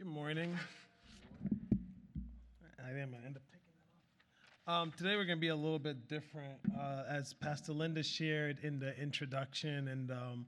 Good morning. I am gonna end up taking that off. Um, today we're gonna be a little bit different, uh, as Pastor Linda shared in the introduction and um,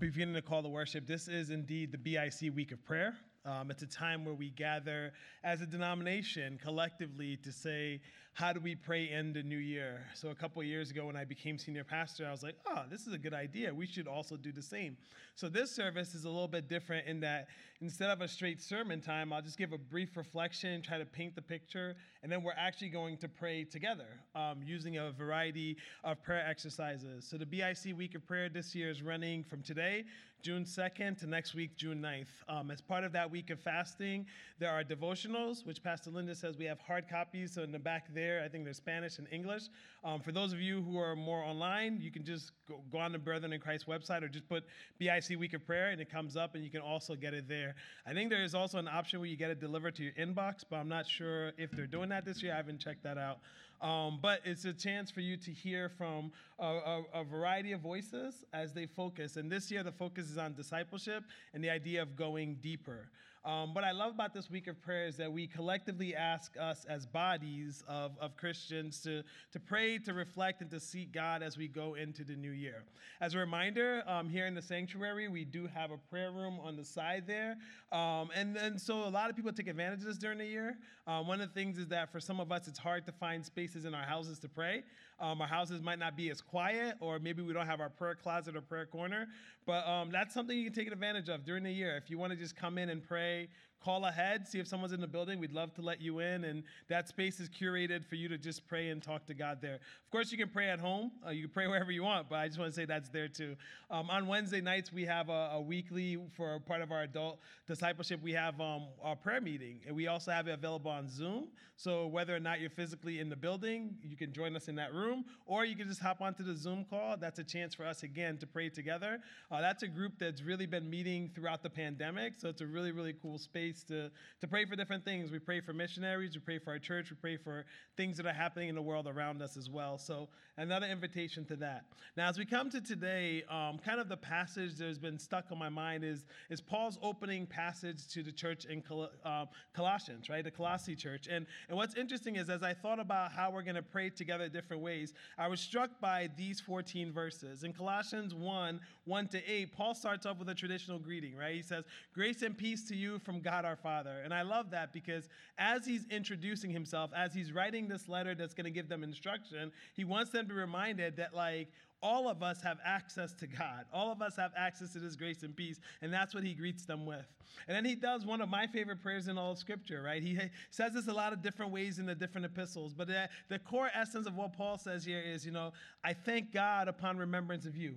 beginning to call the worship. This is indeed the BIC Week of Prayer. Um, it's a time where we gather as a denomination collectively to say, how do we pray in the new year? So, a couple years ago, when I became senior pastor, I was like, oh, this is a good idea. We should also do the same. So, this service is a little bit different in that instead of a straight sermon time, I'll just give a brief reflection, try to paint the picture, and then we're actually going to pray together um, using a variety of prayer exercises. So, the BIC Week of Prayer this year is running from today June 2nd to next week, June 9th. Um, as part of that week of fasting, there are devotionals, which Pastor Linda says we have hard copies. So in the back there, I think there's Spanish and English. Um, for those of you who are more online, you can just go, go on the Brethren in Christ website or just put BIC Week of Prayer and it comes up and you can also get it there. I think there is also an option where you get it delivered to your inbox, but I'm not sure if they're doing that this year. I haven't checked that out. Um, but it's a chance for you to hear from a, a, a, variety of voices as they focus. And this year, the focus is on discipleship and the idea of going deeper. Um, what I love about this week of prayer is that we collectively ask us as bodies of, of Christians to, to pray, to reflect, and to seek God as we go into the new year. As a reminder, um, here in the sanctuary, we do have a prayer room on the side there. Um, and, and so a lot of people take advantage of this during the year. Um, one of the things is that for some of us, it's hard to find spaces in our houses to pray. Um, our houses might not be as quiet, or maybe we don't have our prayer closet or prayer corner. But um, that's something you can take advantage of during the year. If you want to just come in and pray, way call ahead, see if someone's in the building. We'd love to let you in. And that space is curated for you to just pray and talk to God there. Of course, you can pray at home. Uh, you can pray wherever you want, but I just want to say that's there too. Um, on Wednesday nights, we have a, a, weekly, for part of our adult discipleship, we have um, our prayer meeting. And we also have it available on Zoom. So whether or not you're physically in the building, you can join us in that room, or you can just hop onto the Zoom call. That's a chance for us, again, to pray together. Uh, that's a group that's really been meeting throughout the pandemic. So it's a really, really cool space to, to pray for different things. We pray for missionaries, we pray for our church, we pray for things that are happening in the world around us as well. So, another invitation to that. Now, as we come to today, um, kind of the passage that has been stuck on my mind is, is Paul's opening passage to the church in Col- um, Colossians, right? The Colossae church. And, and what's interesting is as I thought about how we're going to pray together different ways, I was struck by these 14 verses. In Colossians 1 1 to 8, Paul starts off with a traditional greeting, right? He says, Grace and peace to you from God our Father. And I love that because as he's introducing himself, as he's writing this letter that's going to give them instruction, he wants them to be reminded that, like, all of us have access to God. All of us have access to this grace and peace, and that's what he greets them with. And then he does one of my favorite prayers in all of Scripture, right? He says this a lot of different ways in the different epistles, but the core essence of what Paul says here is, you know, I thank God upon remembrance of you.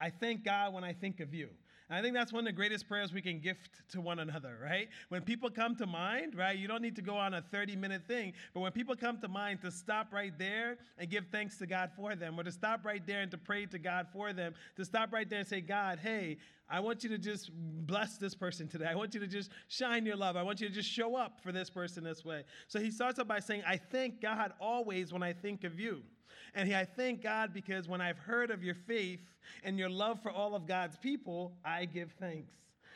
I thank God when I think of you. I think that's one of the greatest prayers we can gift to one another, right? When people come to mind, right, you don't need to go on a 30 minute thing, but when people come to mind, to stop right there and give thanks to God for them, or to stop right there and to pray to God for them, to stop right there and say, God, hey, I want you to just bless this person today. I want you to just shine your love. I want you to just show up for this person this way. So he starts up by saying, I thank God always when I think of you. And I thank God because when I've heard of your faith and your love for all of God's people, I give thanks.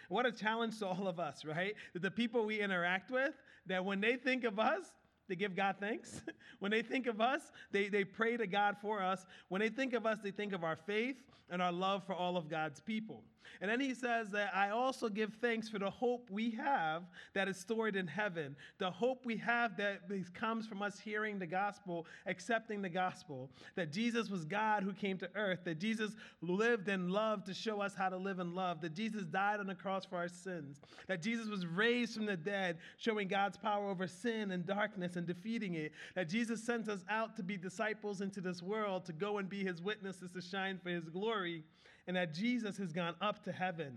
What a challenge to all of us, right? That the people we interact with, that when they think of us, they give God thanks. when they think of us, they, they pray to God for us. When they think of us, they think of our faith and our love for all of God's people. And then he says that I also give thanks for the hope we have that is stored in heaven. The hope we have that comes from us hearing the gospel, accepting the gospel. That Jesus was God who came to earth. That Jesus lived and loved to show us how to live and love. That Jesus died on the cross for our sins. That Jesus was raised from the dead, showing God's power over sin and darkness and defeating it. That Jesus sent us out to be disciples into this world, to go and be his witnesses, to shine for his glory and that Jesus has gone up to heaven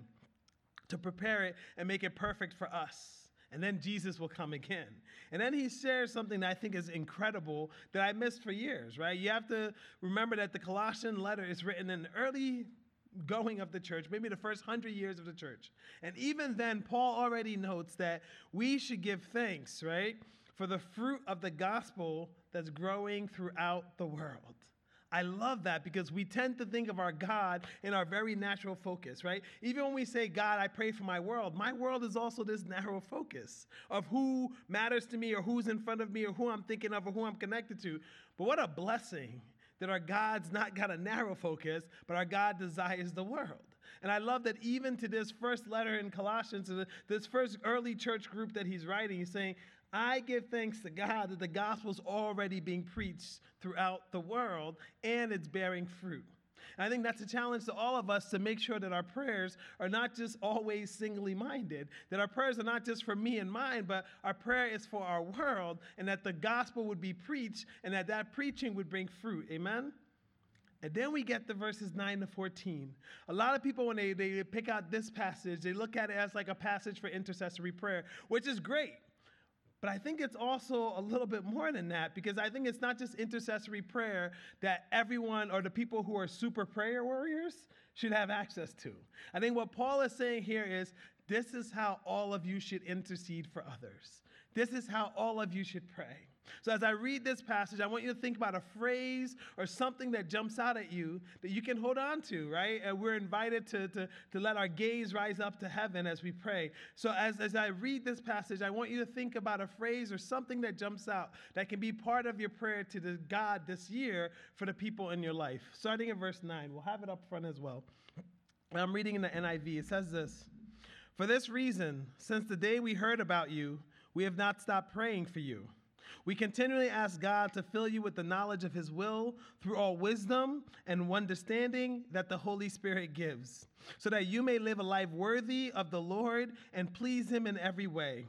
to prepare it and make it perfect for us. And then Jesus will come again. And then he shares something that I think is incredible that I missed for years, right? You have to remember that the Colossian letter is written in the early going of the church, maybe the first hundred years of the church. And even then, Paul already notes that we should give thanks, right, for the fruit of the gospel that's growing throughout the world. I love that because we tend to think of our God in our very natural focus, right? Even when we say, God, I pray for my world, my world is also this narrow focus of who matters to me or who's in front of me or who I'm thinking of or who I'm connected to. But what a blessing that our God's not got a narrow focus, but our God desires the world. And I love that even to this first letter in Colossians, this first early church group that he's writing, he's saying, I give thanks to God that the gospel's already being preached throughout the world and it's bearing fruit. I think that's a challenge to all of us to make sure that our prayers are not just always singly minded, that our prayers are not just for me and mine, but our prayer is for our world, and that the gospel would be preached, and that that preaching would bring fruit. Amen? And then we get the verses 9 to 14. A lot of people, when they, they pick out this passage, they look at it as like a passage for intercessory prayer, which is great. But I think it's also a little bit more than that because I think it's not just intercessory prayer that everyone or the people who are super prayer warriors should have access to. I think what Paul is saying here is this is how all of you should intercede for others. This is how all of you should pray. So, as I read this passage, I want you to think about a phrase or something that jumps out at you that you can hold on to, right? And we're invited to, to, to let our gaze rise up to heaven as we pray. So, as, as I read this passage, I want you to think about a phrase or something that jumps out that can be part of your prayer to the God this year for the people in your life. Starting in verse 9, we'll have it up front as well. I'm reading in the NIV. It says this For this reason, since the day we heard about you, we have not stopped praying for you. We continually ask God to fill you with the knowledge of His will through all wisdom and understanding that the Holy Spirit gives, so that you may live a life worthy of the Lord and please Him in every way,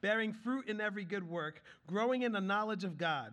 bearing fruit in every good work, growing in the knowledge of God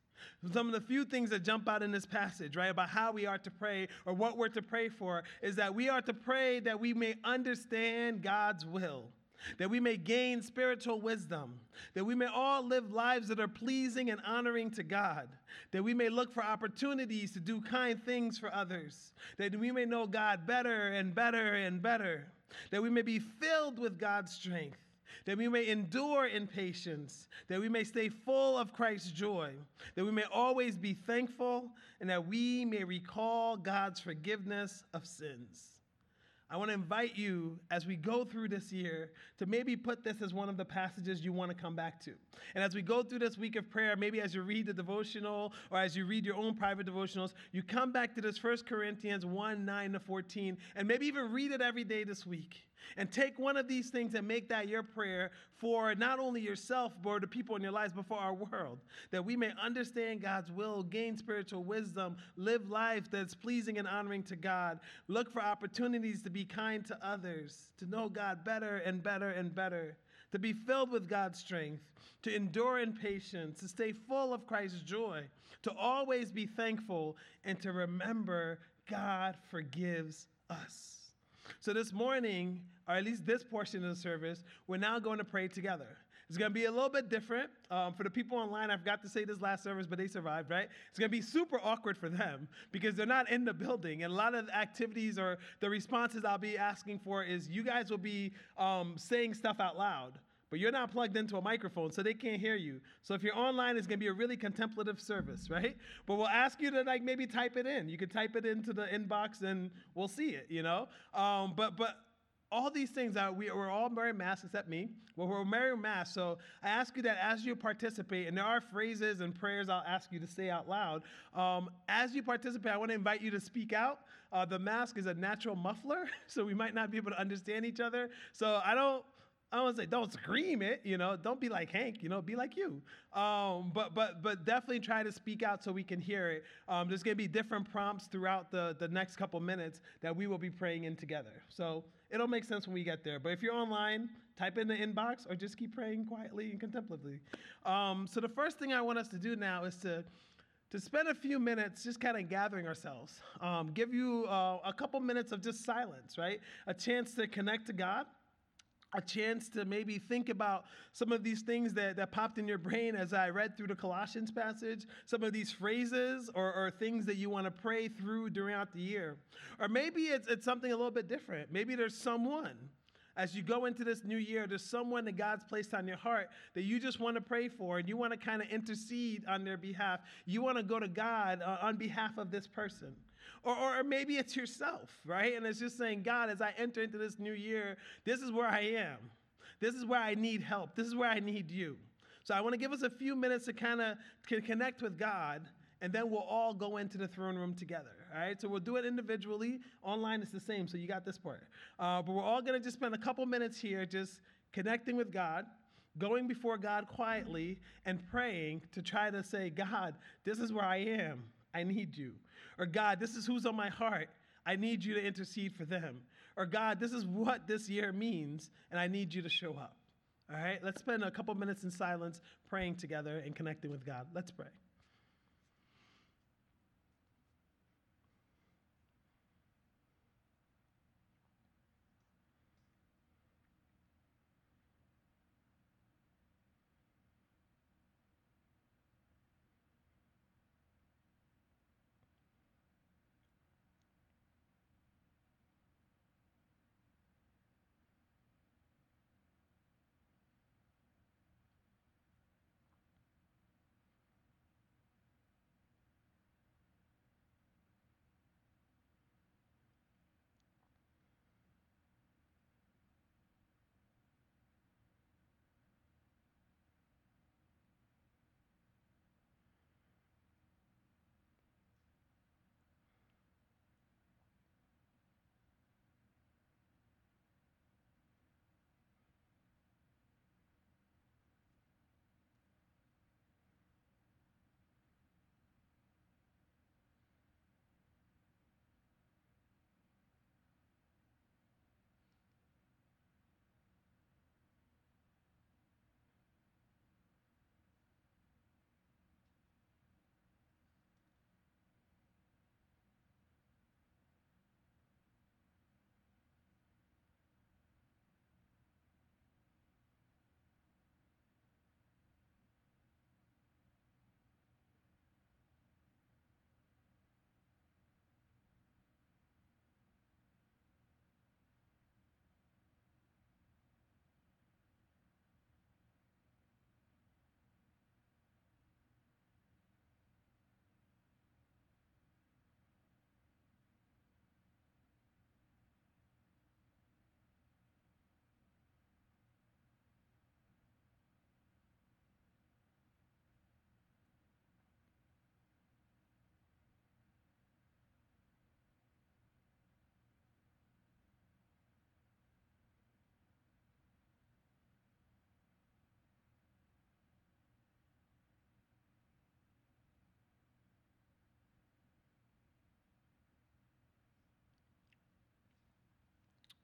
Some of the few things that jump out in this passage, right, about how we are to pray or what we're to pray for is that we are to pray that we may understand God's will, that we may gain spiritual wisdom, that we may all live lives that are pleasing and honoring to God, that we may look for opportunities to do kind things for others, that we may know God better and better and better, that we may be filled with God's strength that we may endure in patience, that we may stay full of Christ's joy, that we may always be thankful, and that we may recall God's forgiveness of sins. I want to invite you as we go through this year to maybe put this as one of the passages you want to come back to. And as we go through this week of prayer, maybe as you read the devotional or as you read your own private devotionals, you come back to this 1 Corinthians 1 9 to 14, and maybe even read it every day this week. And take one of these things and make that your prayer for not only yourself, but the people in your lives, but for our world. That we may understand God's will, gain spiritual wisdom, live life that's pleasing and honoring to God, look for opportunities to be kind to others, to know God better and better and better, to be filled with God's strength, to endure in patience, to stay full of Christ's joy, to always be thankful, and to remember God forgives us. So this morning, or at least this portion of the service, we're now going to pray together. It's going to be a little bit different. Um, for the people online, I forgot to say this last service, but they survived, right? It's going to be super awkward for them because they're not in the building. And a lot of the activities or the responses I'll be asking for is you guys will be um, saying stuff out loud but you're not plugged into a microphone, so they can't hear you. So if you're online, it's gonna be a really contemplative service, right? But we'll ask you to like maybe type it in. You can type it into the inbox, and we'll see it. You know, um, but but all these things are we, we're all wearing masks except me well we're wearing masks so i ask you that as you participate and there are phrases and prayers i'll ask you to say out loud um, as you participate i want to invite you to speak out uh, the mask is a natural muffler so we might not be able to understand each other so i don't I don't say don't scream it, you know, don't be like Hank, you know, be like you. Um, but but but definitely try to speak out so we can hear it. Um, there's gonna be different prompts throughout the, the next couple minutes that we will be praying in together. So it'll make sense when we get there. But if you're online, type in the inbox or just keep praying quietly and contemplatively. Um, so the first thing I want us to do now is to to spend a few minutes just kind of gathering ourselves, um, give you uh, a couple minutes of just silence, right? A chance to connect to God, a chance to maybe think about some of these things that, that popped in your brain as I read through the Colossians passage, some of these phrases or, or things that you want to pray through throughout the year. Or maybe it's, it's something a little bit different. Maybe there's someone as you go into this new year, there's someone that God's placed on your heart that you just want to pray for and you want to kind of intercede on their behalf. You want to go to God uh, on behalf of this person. Or, or maybe it's yourself, right? And it's just saying, God, as I enter into this new year, this is where I am. This is where I need help. This is where I need you. So I want to give us a few minutes to kind of connect with God, and then we'll all go into the throne room together. All right, so we'll do it individually. Online is the same, so you got this part. Uh, but we're all going to just spend a couple minutes here just connecting with God, going before God quietly, and praying to try to say, God, this is where I am. I need you. Or God, this is who's on my heart. I need you to intercede for them. Or God, this is what this year means, and I need you to show up. All right, let's spend a couple minutes in silence praying together and connecting with God. Let's pray.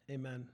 Amen.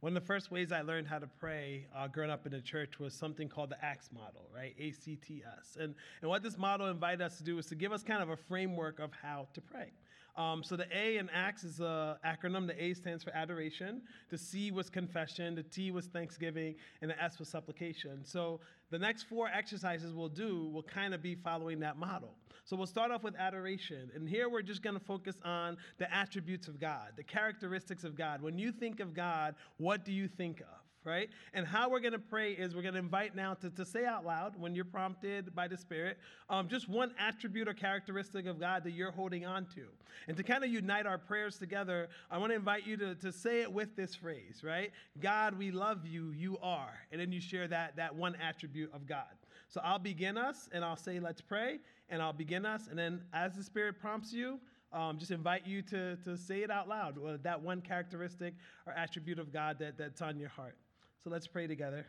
One of the first ways I learned how to pray uh, growing up in the church was something called the ACTS model, right? A C T S. And, and what this model invited us to do was to give us kind of a framework of how to pray. Um, so the A in ACTS is an acronym. The A stands for adoration, the C was confession, the T was thanksgiving, and the S was supplication. So the next four exercises we'll do will kind of be following that model. So we'll start off with adoration. And here we're just going to focus on the attributes of God, the characteristics of God. When you think of God, what do you think of? Right? And how we're going to pray is we're going to invite now to, to say out loud when you're prompted by the Spirit, um, just one attribute or characteristic of God that you're holding on to. And to kind of unite our prayers together, I want to invite you to, to say it with this phrase, right? God, we love you, you are. And then you share that, that one attribute of God. So I'll begin us and I'll say, let's pray and I'll begin us. And then as the Spirit prompts you, um, just invite you to, to say it out loud, that one characteristic or attribute of God that, that's on your heart. So let's pray together.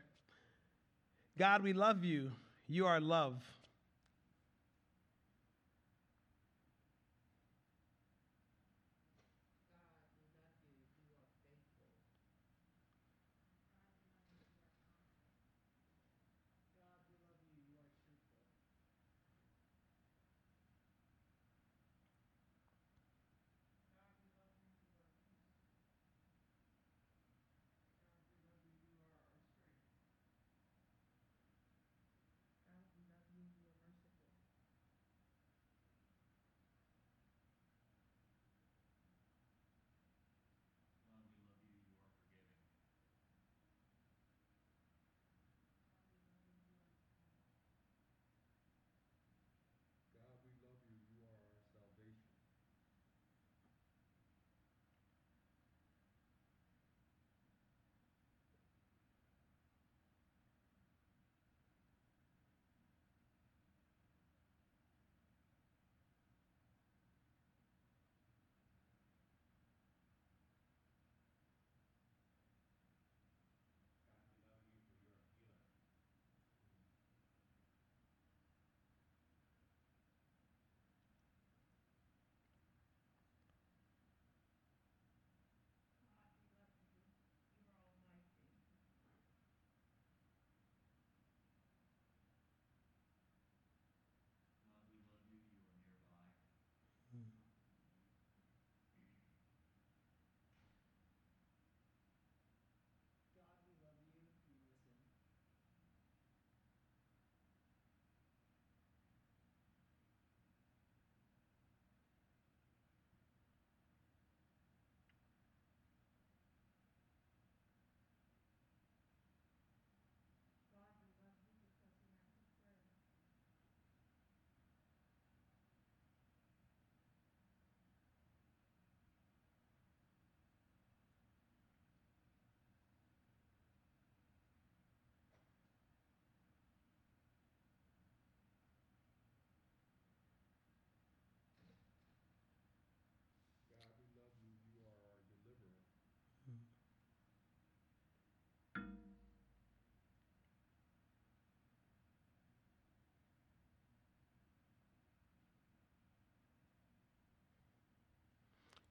God, we love you. You are love.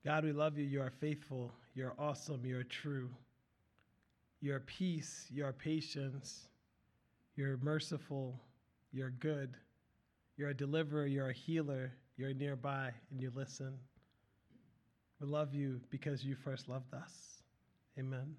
God, we love you. You are faithful. You're awesome. You're true. You're peace. You're patience. You're merciful. You're good. You're a deliverer. You're a healer. You're nearby and you listen. We love you because you first loved us. Amen.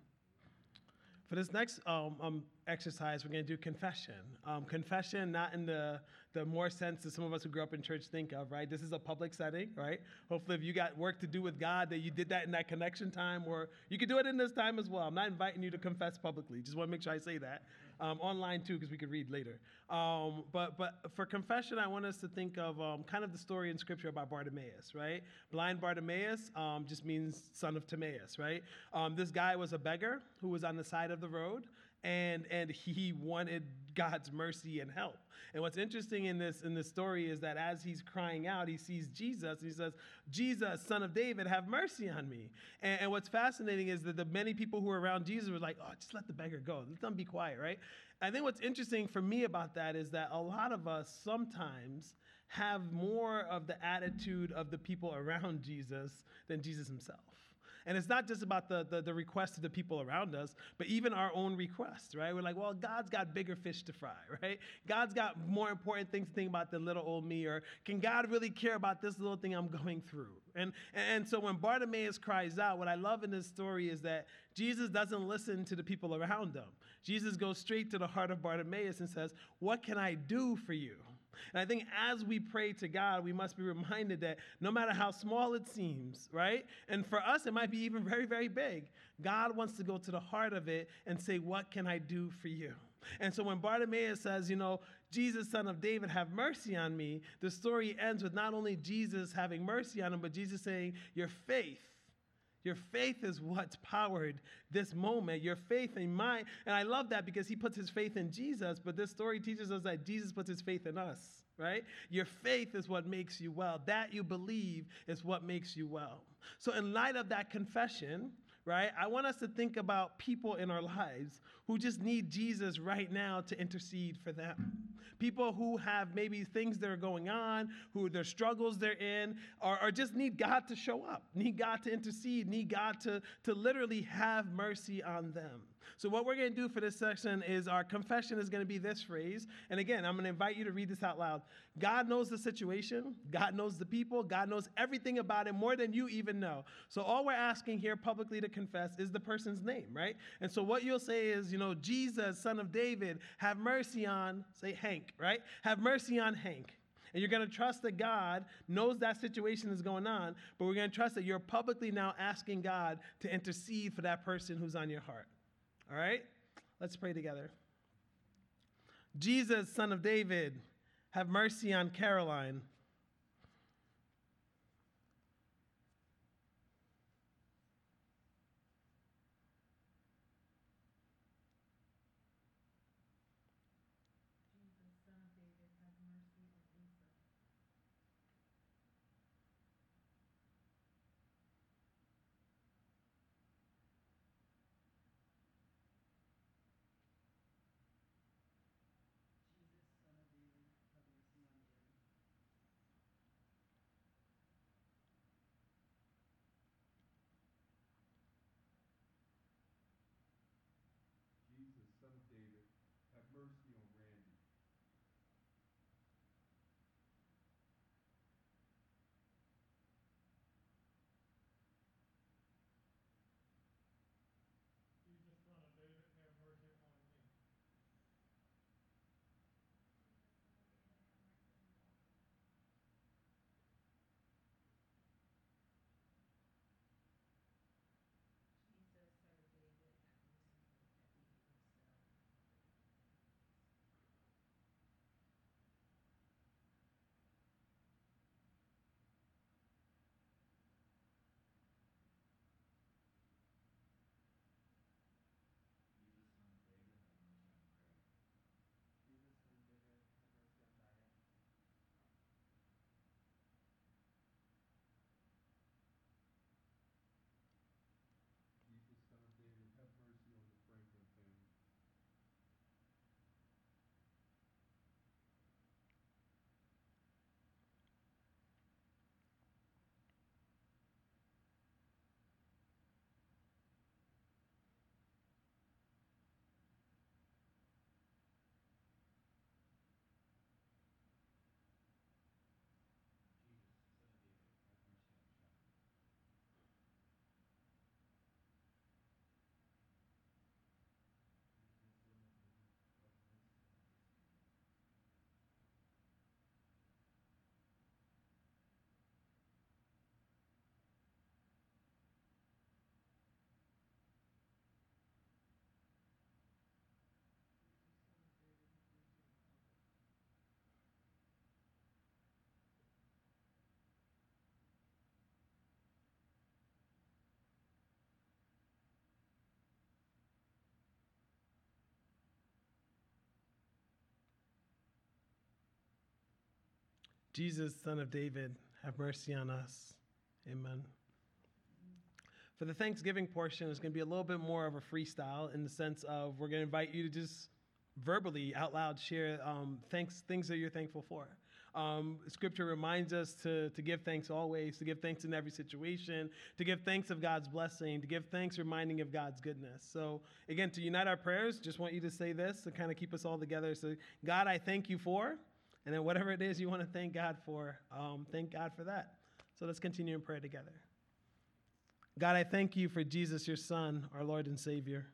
For this next um, um, exercise, we're going to do confession. Um, confession, not in the, the more sense that some of us who grew up in church think of, right? This is a public setting, right? Hopefully, if you got work to do with God, that you did that in that connection time, or you could do it in this time as well. I'm not inviting you to confess publicly. Just want to make sure I say that. Um, online too, because we could read later. Um, but but for confession, I want us to think of um, kind of the story in Scripture about Bartimaeus, right? Blind Bartimaeus um, just means son of Timaeus, right? Um, this guy was a beggar who was on the side of the road and and he wanted God's mercy and help. And what's interesting in this in this story is that as he's crying out, he sees Jesus and he says, "Jesus, son of David, have mercy on me." And, and what's fascinating is that the many people who were around Jesus were like, "Oh, just let the beggar go. Let them be quiet." Right? I think what's interesting for me about that is that a lot of us sometimes have more of the attitude of the people around Jesus than Jesus himself. And it's not just about the, the, the requests of the people around us, but even our own requests, right? We're like, well, God's got bigger fish to fry, right? God's got more important things to think about than little old me, or can God really care about this little thing I'm going through? And, and so when Bartimaeus cries out, what I love in this story is that Jesus doesn't listen to the people around him. Jesus goes straight to the heart of Bartimaeus and says, What can I do for you? And I think as we pray to God, we must be reminded that no matter how small it seems, right? And for us, it might be even very, very big. God wants to go to the heart of it and say, What can I do for you? And so when Bartimaeus says, You know, Jesus, son of David, have mercy on me, the story ends with not only Jesus having mercy on him, but Jesus saying, Your faith. Your faith is what's powered this moment. Your faith in mine. And I love that because he puts his faith in Jesus, but this story teaches us that Jesus puts his faith in us right? Your faith is what makes you well. That you believe is what makes you well. So, in light of that confession, right, I want us to think about people in our lives who just need Jesus right now to intercede for them. People who have maybe things that are going on, who their struggles they're in, or, or just need God to show up, need God to intercede, need God to, to literally have mercy on them. So, what we're going to do for this section is our confession is going to be this phrase. And again, I'm going to invite you to read this out loud. God knows the situation, God knows the people, God knows everything about it more than you even know. So, all we're asking here publicly to confess is the person's name, right? And so, what you'll say is, you know, Jesus, son of David, have mercy on, say Hank, right? Have mercy on Hank. And you're going to trust that God knows that situation is going on, but we're going to trust that you're publicly now asking God to intercede for that person who's on your heart. All right? Let's pray together. Jesus, son of David, have mercy on Caroline. Jesus, Son of David, have mercy on us. Amen. For the Thanksgiving portion, it's going to be a little bit more of a freestyle in the sense of we're going to invite you to just verbally, out loud, share um, thanks, things that you're thankful for. Um, scripture reminds us to, to give thanks always, to give thanks in every situation, to give thanks of God's blessing, to give thanks reminding of God's goodness. So, again, to unite our prayers, just want you to say this to kind of keep us all together. So, God, I thank you for, and then whatever it is you want to thank God for, um, thank God for that. So, let's continue in prayer together. God, I thank you for Jesus, your Son, our Lord and Savior.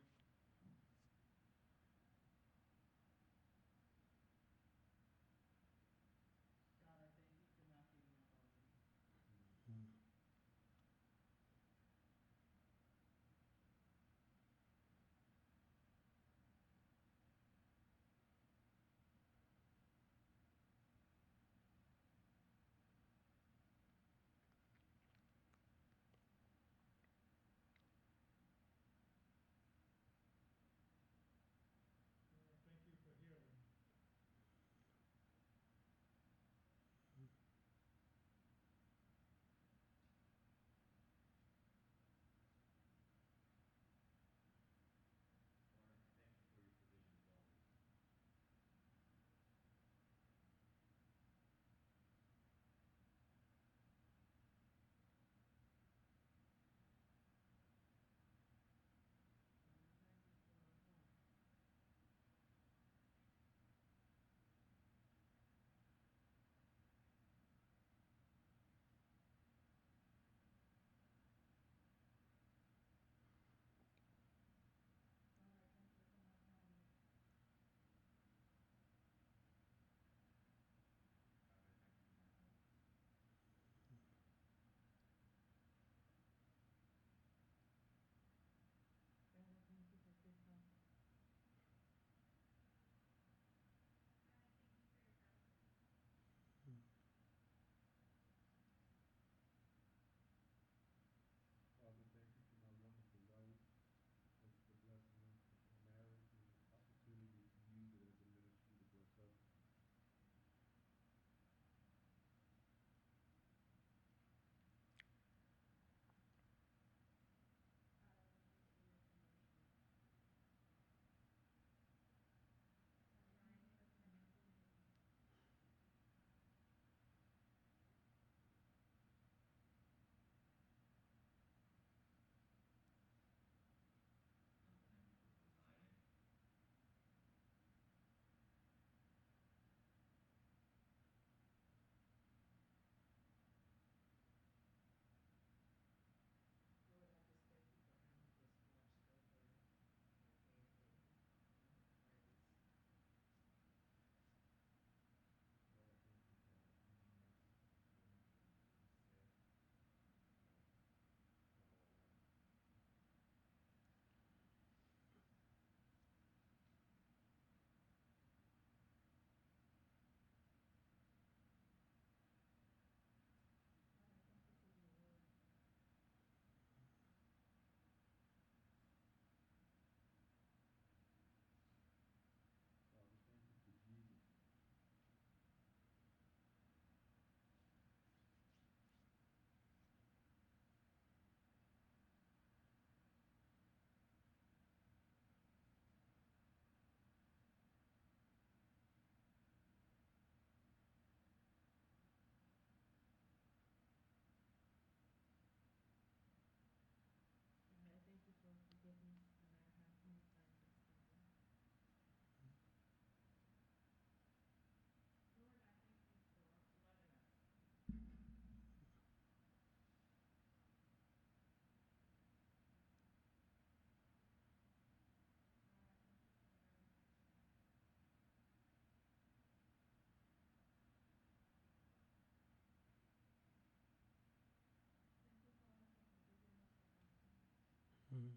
mm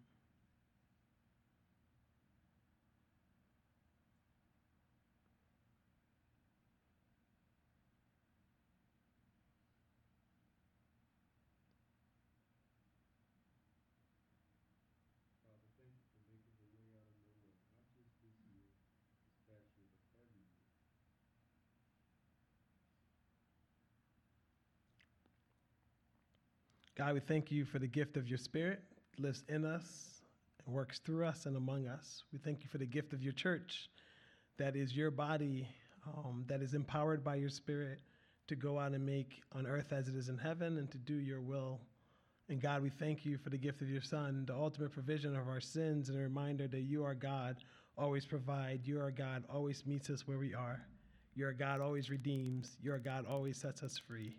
Father, thank you for making the way out of not just this but every year. God, we thank you for the gift of your spirit lives in us and works through us and among us. We thank you for the gift of your church that is your body um, that is empowered by your spirit to go out and make on earth as it is in heaven and to do your will. And God, we thank you for the gift of your Son, the ultimate provision of our sins, and a reminder that you are God, always provide. You are God, always meets us where we are. Your God always redeems. Your God always sets us free.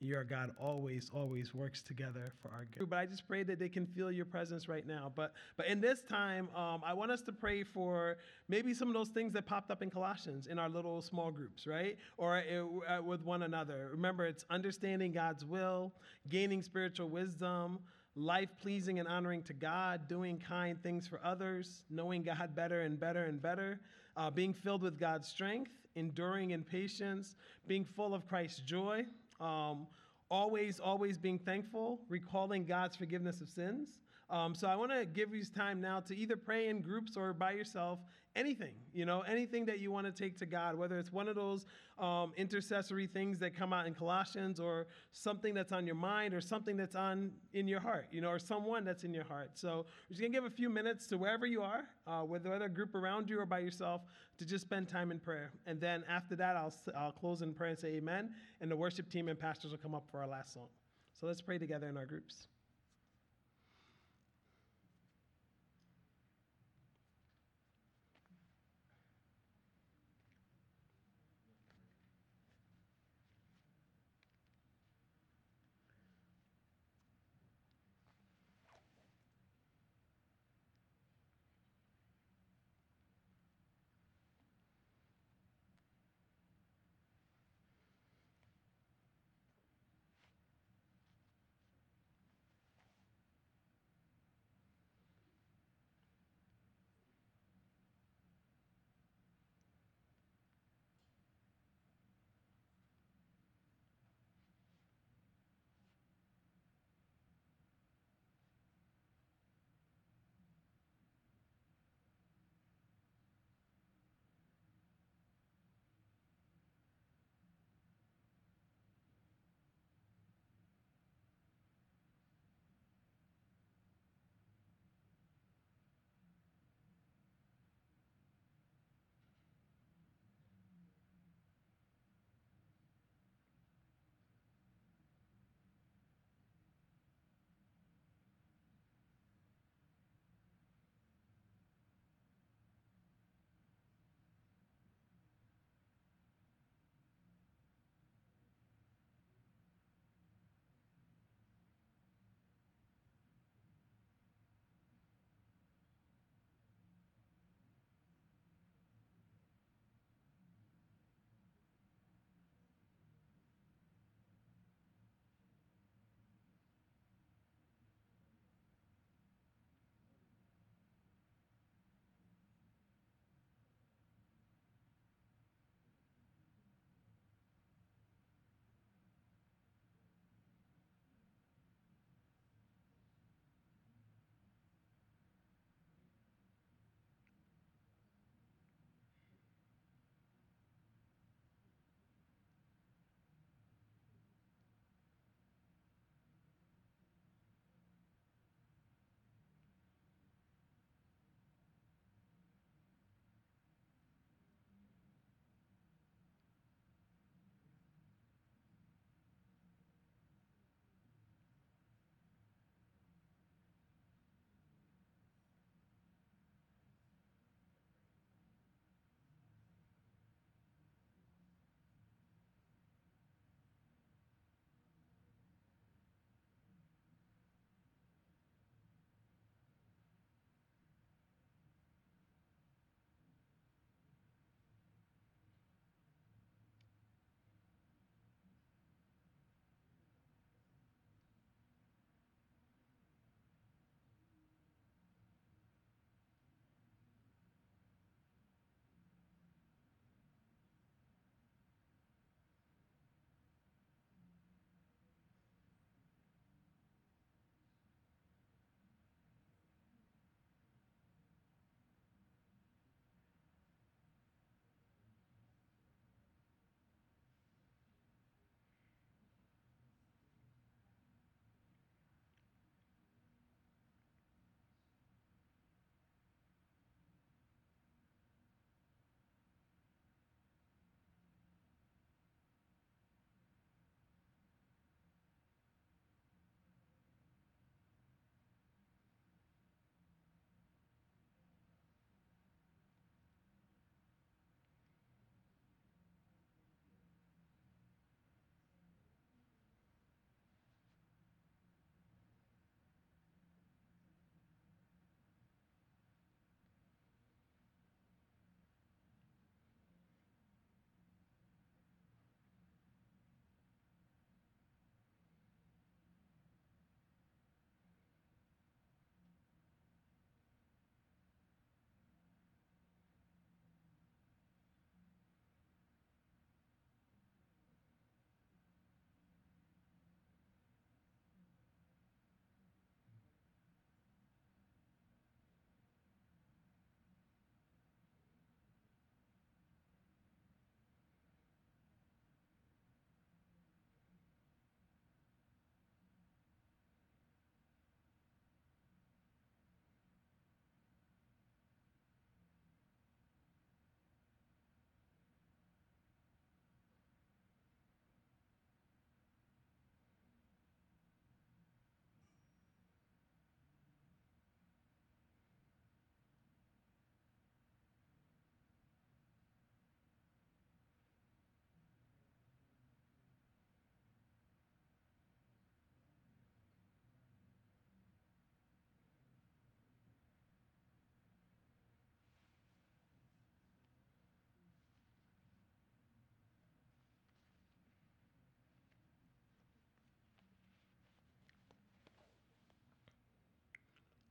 Your God always, always works together for our good. But I just pray that they can feel your presence right now. But but in this time, um, I want us to pray for maybe some of those things that popped up in Colossians in our little small groups, right? Or uh, with one another. Remember, it's understanding God's will, gaining spiritual wisdom, life pleasing and honoring to God, doing kind things for others, knowing God better and better and better, uh, being filled with God's strength, enduring in patience, being full of Christ's joy. Um, always, always being thankful, recalling God's forgiveness of sins. Um, so I want to give you time now to either pray in groups or by yourself, anything, you know, anything that you want to take to God, whether it's one of those um, intercessory things that come out in Colossians or something that's on your mind or something that's on in your heart, you know, or someone that's in your heart. So we're just going to give a few minutes to wherever you are, uh, whether other group around you or by yourself, to just spend time in prayer. And then after that, I'll, I'll close in prayer and say amen. And the worship team and pastors will come up for our last song. So let's pray together in our groups.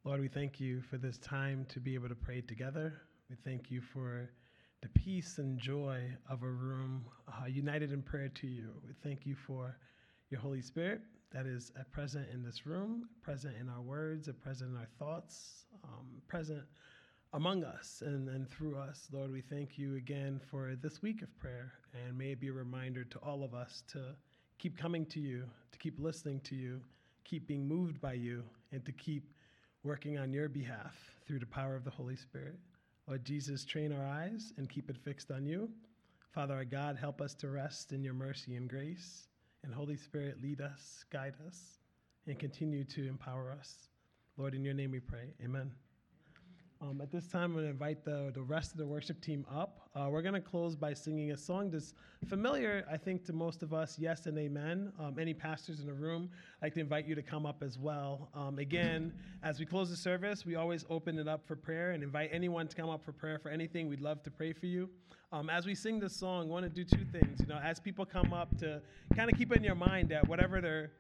Lord, we thank you for this time to be able to pray together. We thank you for the peace and joy of a room uh, united in prayer to you. We thank you for your Holy Spirit that is uh, present in this room, present in our words, uh, present in our thoughts, um, present among us and, and through us. Lord, we thank you again for this week of prayer, and may it be a reminder to all of us to keep coming to you, to keep listening to you, keep being moved by you, and to keep working on your behalf through the power of the Holy Spirit. Lord Jesus, train our eyes and keep it fixed on you. Father our God, help us to rest in your mercy and grace. And Holy Spirit, lead us, guide us, and continue to empower us. Lord, in your name we pray. Amen. Um, at this time, I'm going to invite the, the rest of the worship team up. Uh, we're going to close by singing a song that's familiar, I think, to most of us, Yes and Amen. Um, any pastors in the room, I'd like to invite you to come up as well. Um, again, as we close the service, we always open it up for prayer and invite anyone to come up for prayer for anything. We'd love to pray for you. Um, as we sing this song, I want to do two things. You know, as people come up to kind of keep in your mind that whatever they're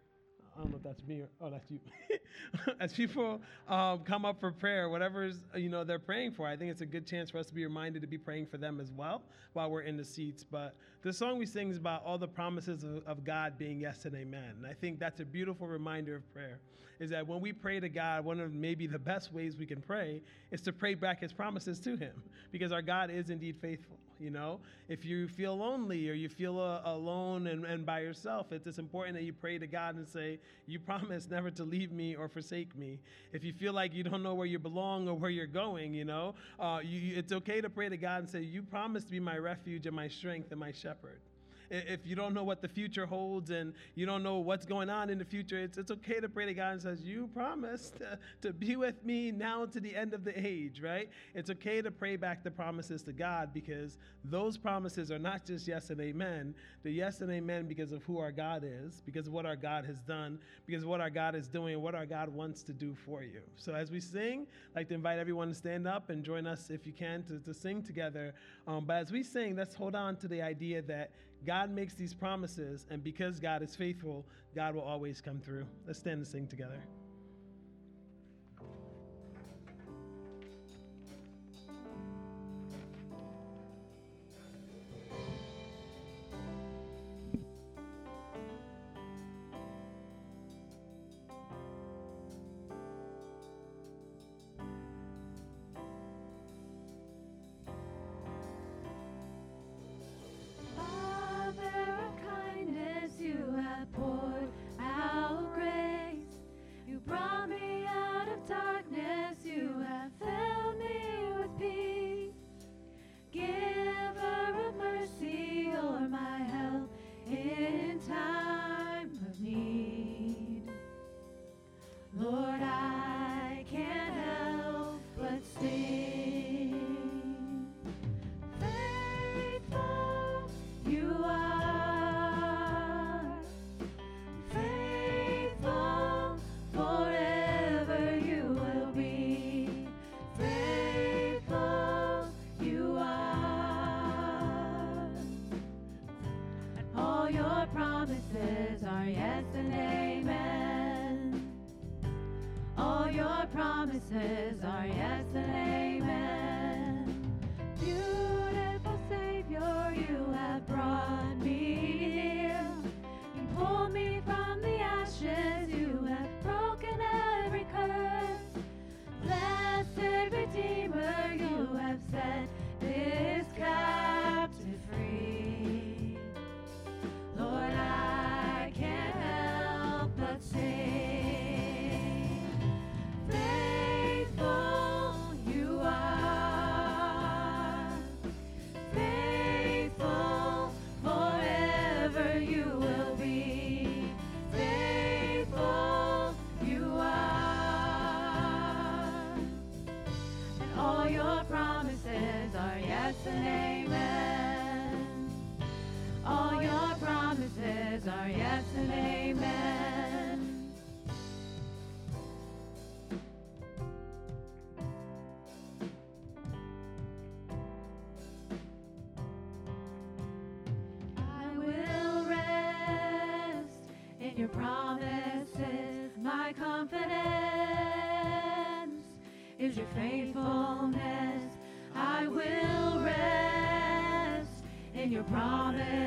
I don't know if that's me or oh, that's you. As people um, come up for prayer, whatever's you know they're praying for, I think it's a good chance for us to be reminded to be praying for them as well while we're in the seats. But the song we sing is about all the promises of, of God being yes and amen. And I think that's a beautiful reminder of prayer. Is that when we pray to God, one of maybe the best ways we can pray is to pray back His promises to Him, because our God is indeed faithful. You know, if you feel lonely or you feel uh, alone and, and by yourself, it's, it's important that you pray to God and say, You promise never to leave me or forsake me. If you feel like you don't know where you belong or where you're going, you know, uh, you, it's okay to pray to God and say, You promise to be my refuge and my strength and my shepherd if you don't know what the future holds and you don't know what's going on in the future, it's, it's okay to pray to God and says, you promised to, to be with me now to the end of the age, right? It's okay to pray back the promises to God because those promises are not just yes and amen. The yes and amen because of who our God is, because of what our God has done, because of what our God is doing, and what our God wants to do for you. So as we sing, I'd like to invite everyone to stand up and join us if you can to, to sing together. Um, but as we sing, let's hold on to the idea that God makes these promises, and because God is faithful, God will always come through. Let's stand and sing together. You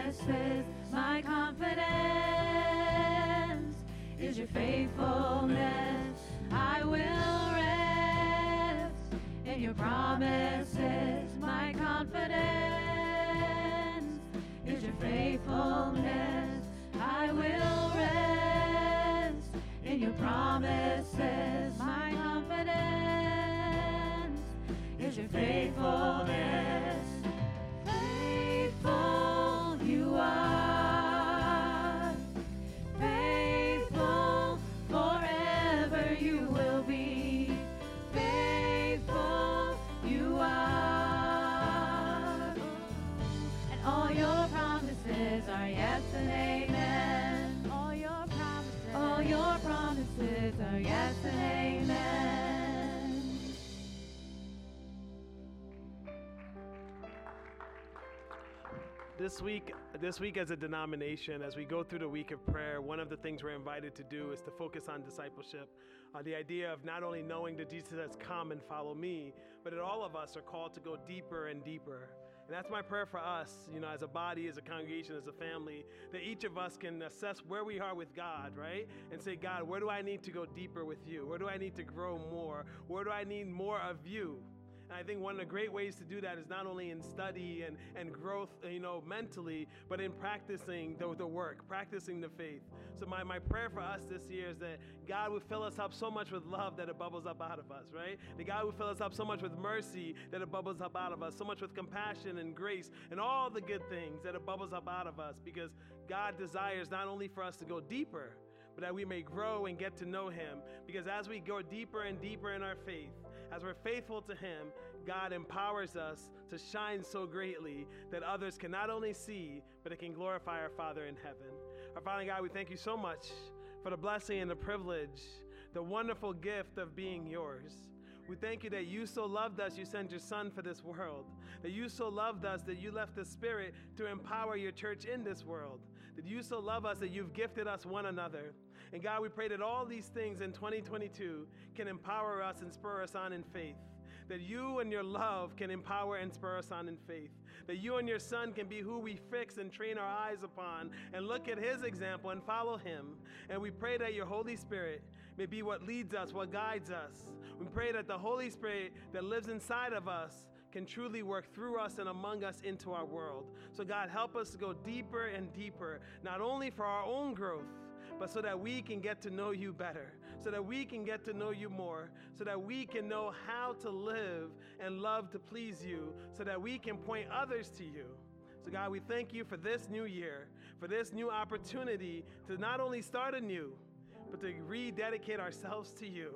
promises. My confidence is your faithfulness. I will rest in your promises. My confidence is your faithfulness. I will rest in your promises. My confidence is your faithfulness. Faithful yes and amen. This week, this week as a denomination, as we go through the week of prayer, one of the things we're invited to do is to focus on discipleship. Uh, the idea of not only knowing that Jesus has come and follow me, but that all of us are called to go deeper and deeper. And that's my prayer for us, you know, as a body, as a congregation, as a family, that each of us can assess where we are with God, right? And say, God, where do I need to go deeper with you? Where do I need to grow more? Where do I need more of you? And I think one of the great ways to do that is not only in study and, and growth, you know, mentally, but in practicing the, the work, practicing the faith. So my, my prayer for us this year is that God would fill us up so much with love that it bubbles up out of us, right? That God would fill us up so much with mercy that it bubbles up out of us, so much with compassion and grace and all the good things that it bubbles up out of us because God desires not only for us to go deeper, but that we may grow and get to know Him. Because as we go deeper and deeper in our faith, as we're faithful to Him, God empowers us to shine so greatly that others can not only see, but it can glorify our Father in heaven. Our Father God, we thank you so much for the blessing and the privilege, the wonderful gift of being yours. We thank you that you so loved us, you sent your Son for this world. That you so loved us that you left the Spirit to empower your church in this world. That you so love us that you've gifted us one another. And God, we pray that all these things in 2022 can empower us and spur us on in faith. That you and your love can empower and spur us on in faith. That you and your Son can be who we fix and train our eyes upon and look at His example and follow Him. And we pray that your Holy Spirit may be what leads us, what guides us. We pray that the Holy Spirit that lives inside of us can truly work through us and among us into our world. So, God, help us to go deeper and deeper, not only for our own growth, but so that we can get to know you better, so that we can get to know you more, so that we can know how to live and love to please you, so that we can point others to you. So, God, we thank you for this new year, for this new opportunity to not only start anew, but to rededicate ourselves to you,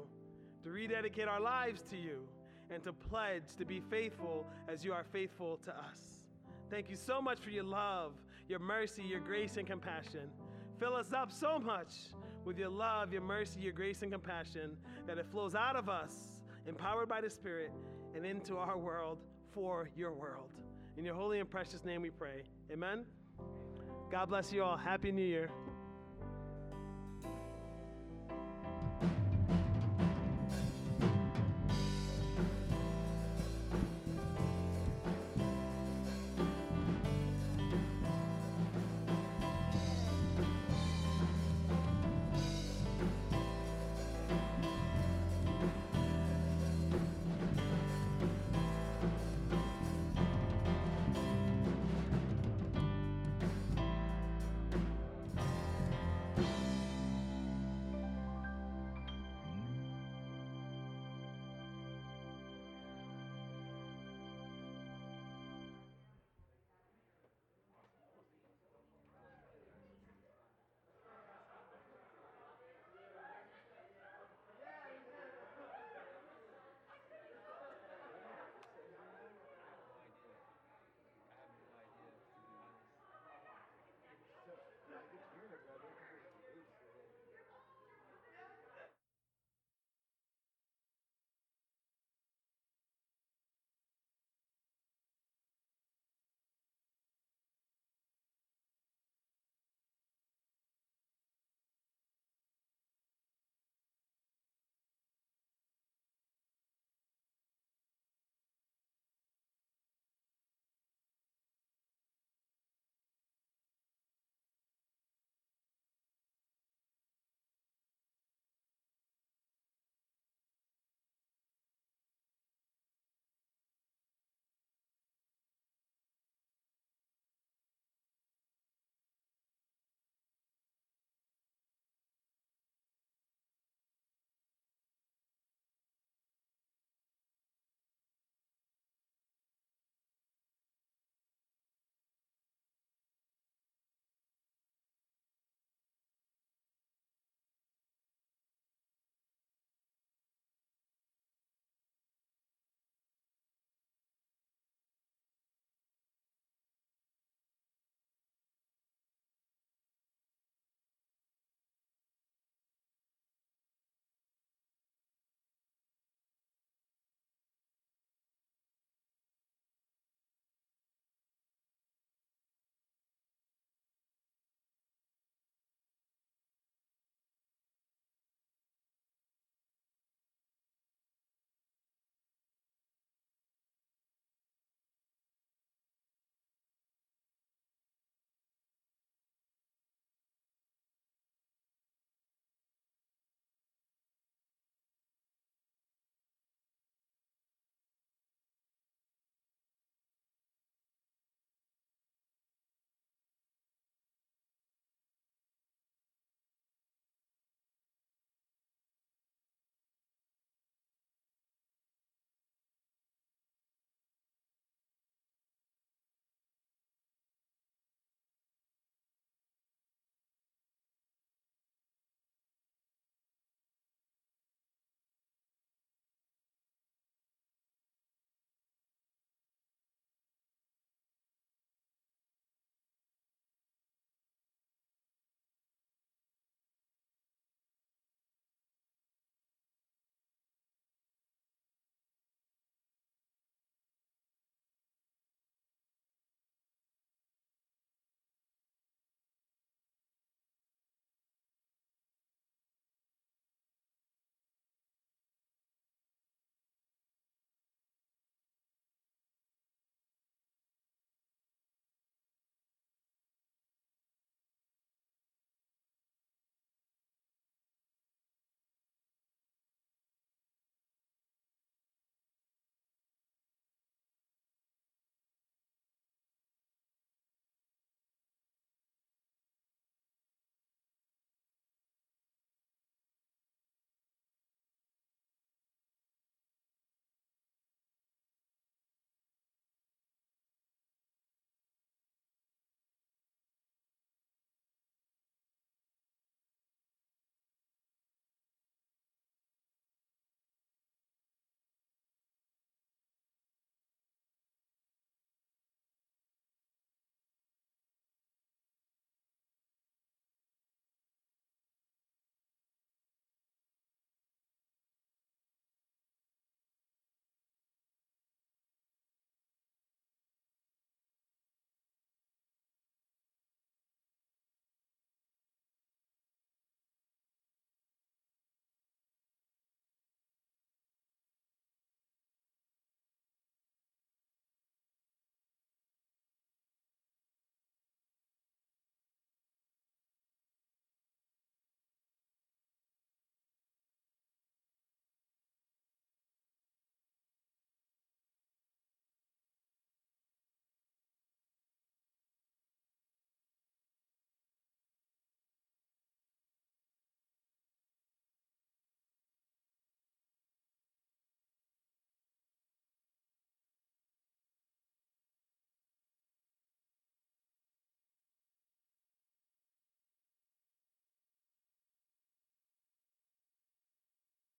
to rededicate our lives to you, and to pledge to be faithful as you are faithful to us. Thank you so much for your love, your mercy, your grace, and compassion. Fill us up so much with your love, your mercy, your grace, and compassion that it flows out of us, empowered by the Spirit, and into our world for your world. In your holy and precious name we pray. Amen. God bless you all. Happy New Year.